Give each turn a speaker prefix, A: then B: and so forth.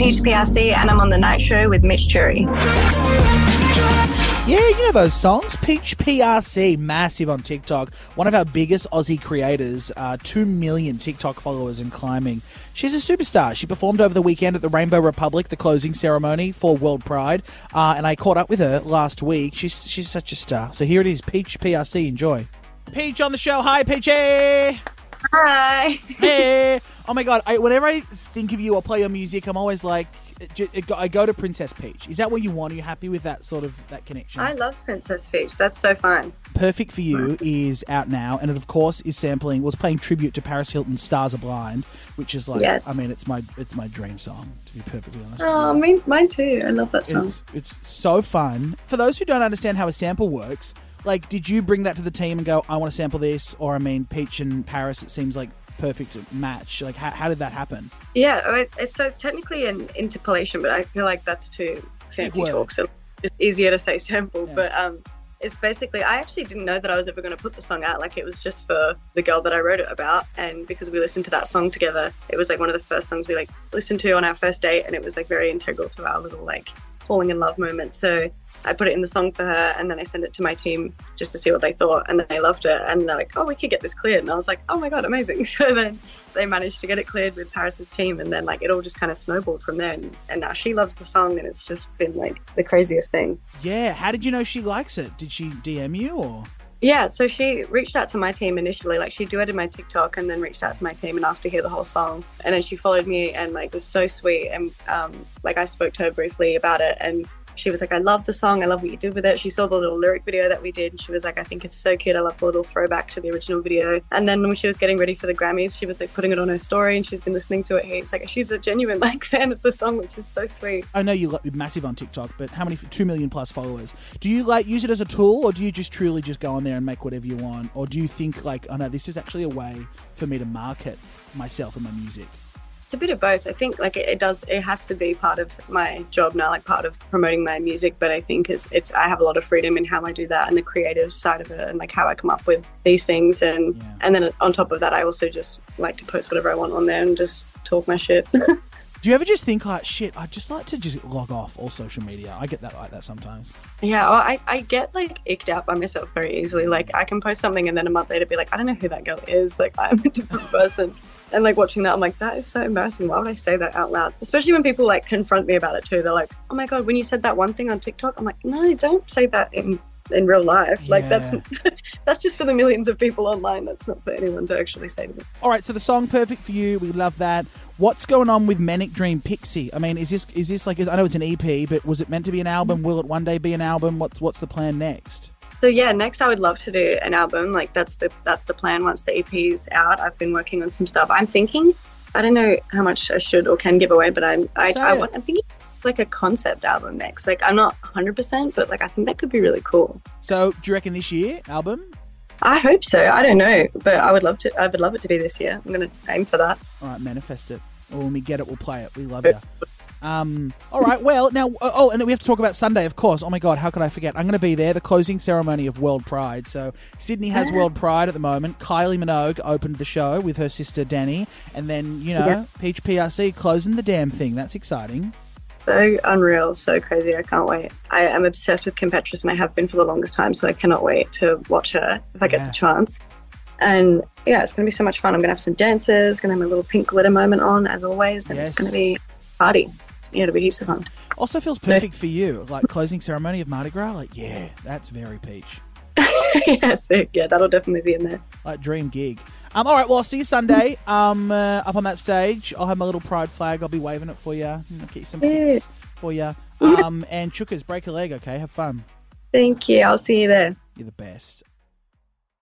A: Peach PRC, and I'm on the night show with Mitch Churi.
B: Yeah, you know those songs. Peach PRC, massive on TikTok. One of our biggest Aussie creators, uh, 2 million TikTok followers and climbing. She's a superstar. She performed over the weekend at the Rainbow Republic, the closing ceremony for World Pride, uh, and I caught up with her last week. She's, she's such a star. So here it is Peach PRC. Enjoy. Peach on the show. Hi, Peachy.
A: Hi.
B: Hey. Oh my god! I, whenever I think of you or play your music, I'm always like, I go to Princess Peach. Is that what you want? Are you happy with that sort of that connection?
A: I love Princess Peach. That's so fun.
B: Perfect for You is out now, and it of course is sampling. Was playing tribute to Paris Hilton's "Stars Are Blind," which is like,
A: Yes.
B: I mean, it's my it's my dream song to be perfectly honest.
A: Oh, me, mine too. I love that song.
B: It's, it's so fun. For those who don't understand how a sample works, like, did you bring that to the team and go, I want to sample this? Or, I mean, Peach and Paris, it seems like perfect match. Like, how, how did that happen?
A: Yeah, it's, it's so it's technically an interpolation, but I feel like that's too fancy talk, so it's easier to say sample.
B: Yeah.
A: But um, it's basically I actually didn't know that I was ever going to put the song out. Like it was just for the girl that I wrote it about, and because we listened to that song together, it was like one of the first songs we like listened to on our first date, and it was like very integral to our little like falling in love moment. So. I put it in the song for her and then I sent it to my team just to see what they thought and they loved it and they're like, oh, we could get this cleared. And I was like, oh my God, amazing. So then they managed to get it cleared with Paris's team and then like it all just kind of snowballed from there. And, and now she loves the song and it's just been like the craziest thing.
B: Yeah. How did you know she likes it? Did she DM you or?
A: Yeah, so she reached out to my team initially. Like she duetted my TikTok and then reached out to my team and asked to hear the whole song. And then she followed me and like was so sweet. And um, like I spoke to her briefly about it and she was like, I love the song. I love what you did with it. She saw the little lyric video that we did. And she was like, I think it's so cute. I love the little throwback to the original video. And then when she was getting ready for the Grammys, she was like putting it on her story and she's been listening to it heaps. Like she's a genuine like fan of the song, which is so sweet.
B: I know you're massive on TikTok, but how many? Two million plus followers. Do you like use it as a tool, or do you just truly just go on there and make whatever you want, or do you think like, oh no, this is actually a way for me to market myself and my music?
A: It's a bit of both. I think like it, it does. It has to be part of my job now, like part of promoting my music. But I think it's, it's I have a lot of freedom in how I do that and the creative side of it, and like how I come up with these things. And
B: Yeah.
A: and then on top of that, I also just like to post whatever I want on there and just talk my shit.
B: Do you ever just think like, shit, I'd just like to just log off all social media? I get that like that sometimes.
A: yeah, well, I I get like icked out by myself very easily. Like I can post something and then a month later be like, I don't know who that girl is. Like I'm a different person. And like watching that, I'm like, that is so embarrassing. Why would I say that out loud? Especially when people like confront me about it too. They're like, oh my god, when you said that one thing on TikTok, I'm like, no, don't say that in in real life. Like that's that's just for the millions of people online. That's not for anyone to actually say to me.
B: All right, so the song "Perfect for You," we love that. What's going on with Manic Dream Pixie? I mean, is this is this like I know it's an EP, but was it meant to be an album? Will it one day be an album? What's what's the plan next?
A: So yeah, next I would love to do an album. Like that's the that's the plan. Once the EP's out, I've been working on some stuff. I'm thinking, I don't know how much I should or can give away, but I'm I, I want I'm thinking like a concept album next. Like I'm not 100, percent but like I think that could be really cool.
B: So, do you reckon this year album?
A: I hope so. I don't know, but I would love to. I would love it to be this year. I'm gonna aim for that.
B: All right, manifest it. Or when we get it, we'll play it. We love you. Um, all right, well, now, oh, and we have to talk about Sunday, of course. Oh my God, how could I forget? I'm going to be there, the closing ceremony of World Pride. So, Sydney has World Pride at the moment. Kylie Minogue opened the show with her sister Dannii. And then, you know,
A: Yeah.
B: Peach PRC closing the damn thing. That's exciting.
A: So unreal, so crazy. I can't wait. I am obsessed with Kim Petras and I have been for the longest time, so I cannot wait to watch her if I get the chance. And yeah, it's going to be so much fun. I'm going to have some dances, going to have my little pink glitter moment on, as always, and it's going to be party. Yeah, it'll be heaps of fun.
B: Also feels perfect for you. Like closing ceremony of Mardi Gras. Like, yeah, that's very Peach.
A: yeah, so yeah, that'll definitely be in there.
B: Like dream gig. Um, all right, well, I'll see you Sunday. Um, uh, up on that stage, I'll have my little pride flag. I'll be waving it for you. I'll get some
A: Yeah.
B: for you. Um, and chookers, break a leg, okay? Have fun.
A: Thank you. I'll see you there.
B: You're the best.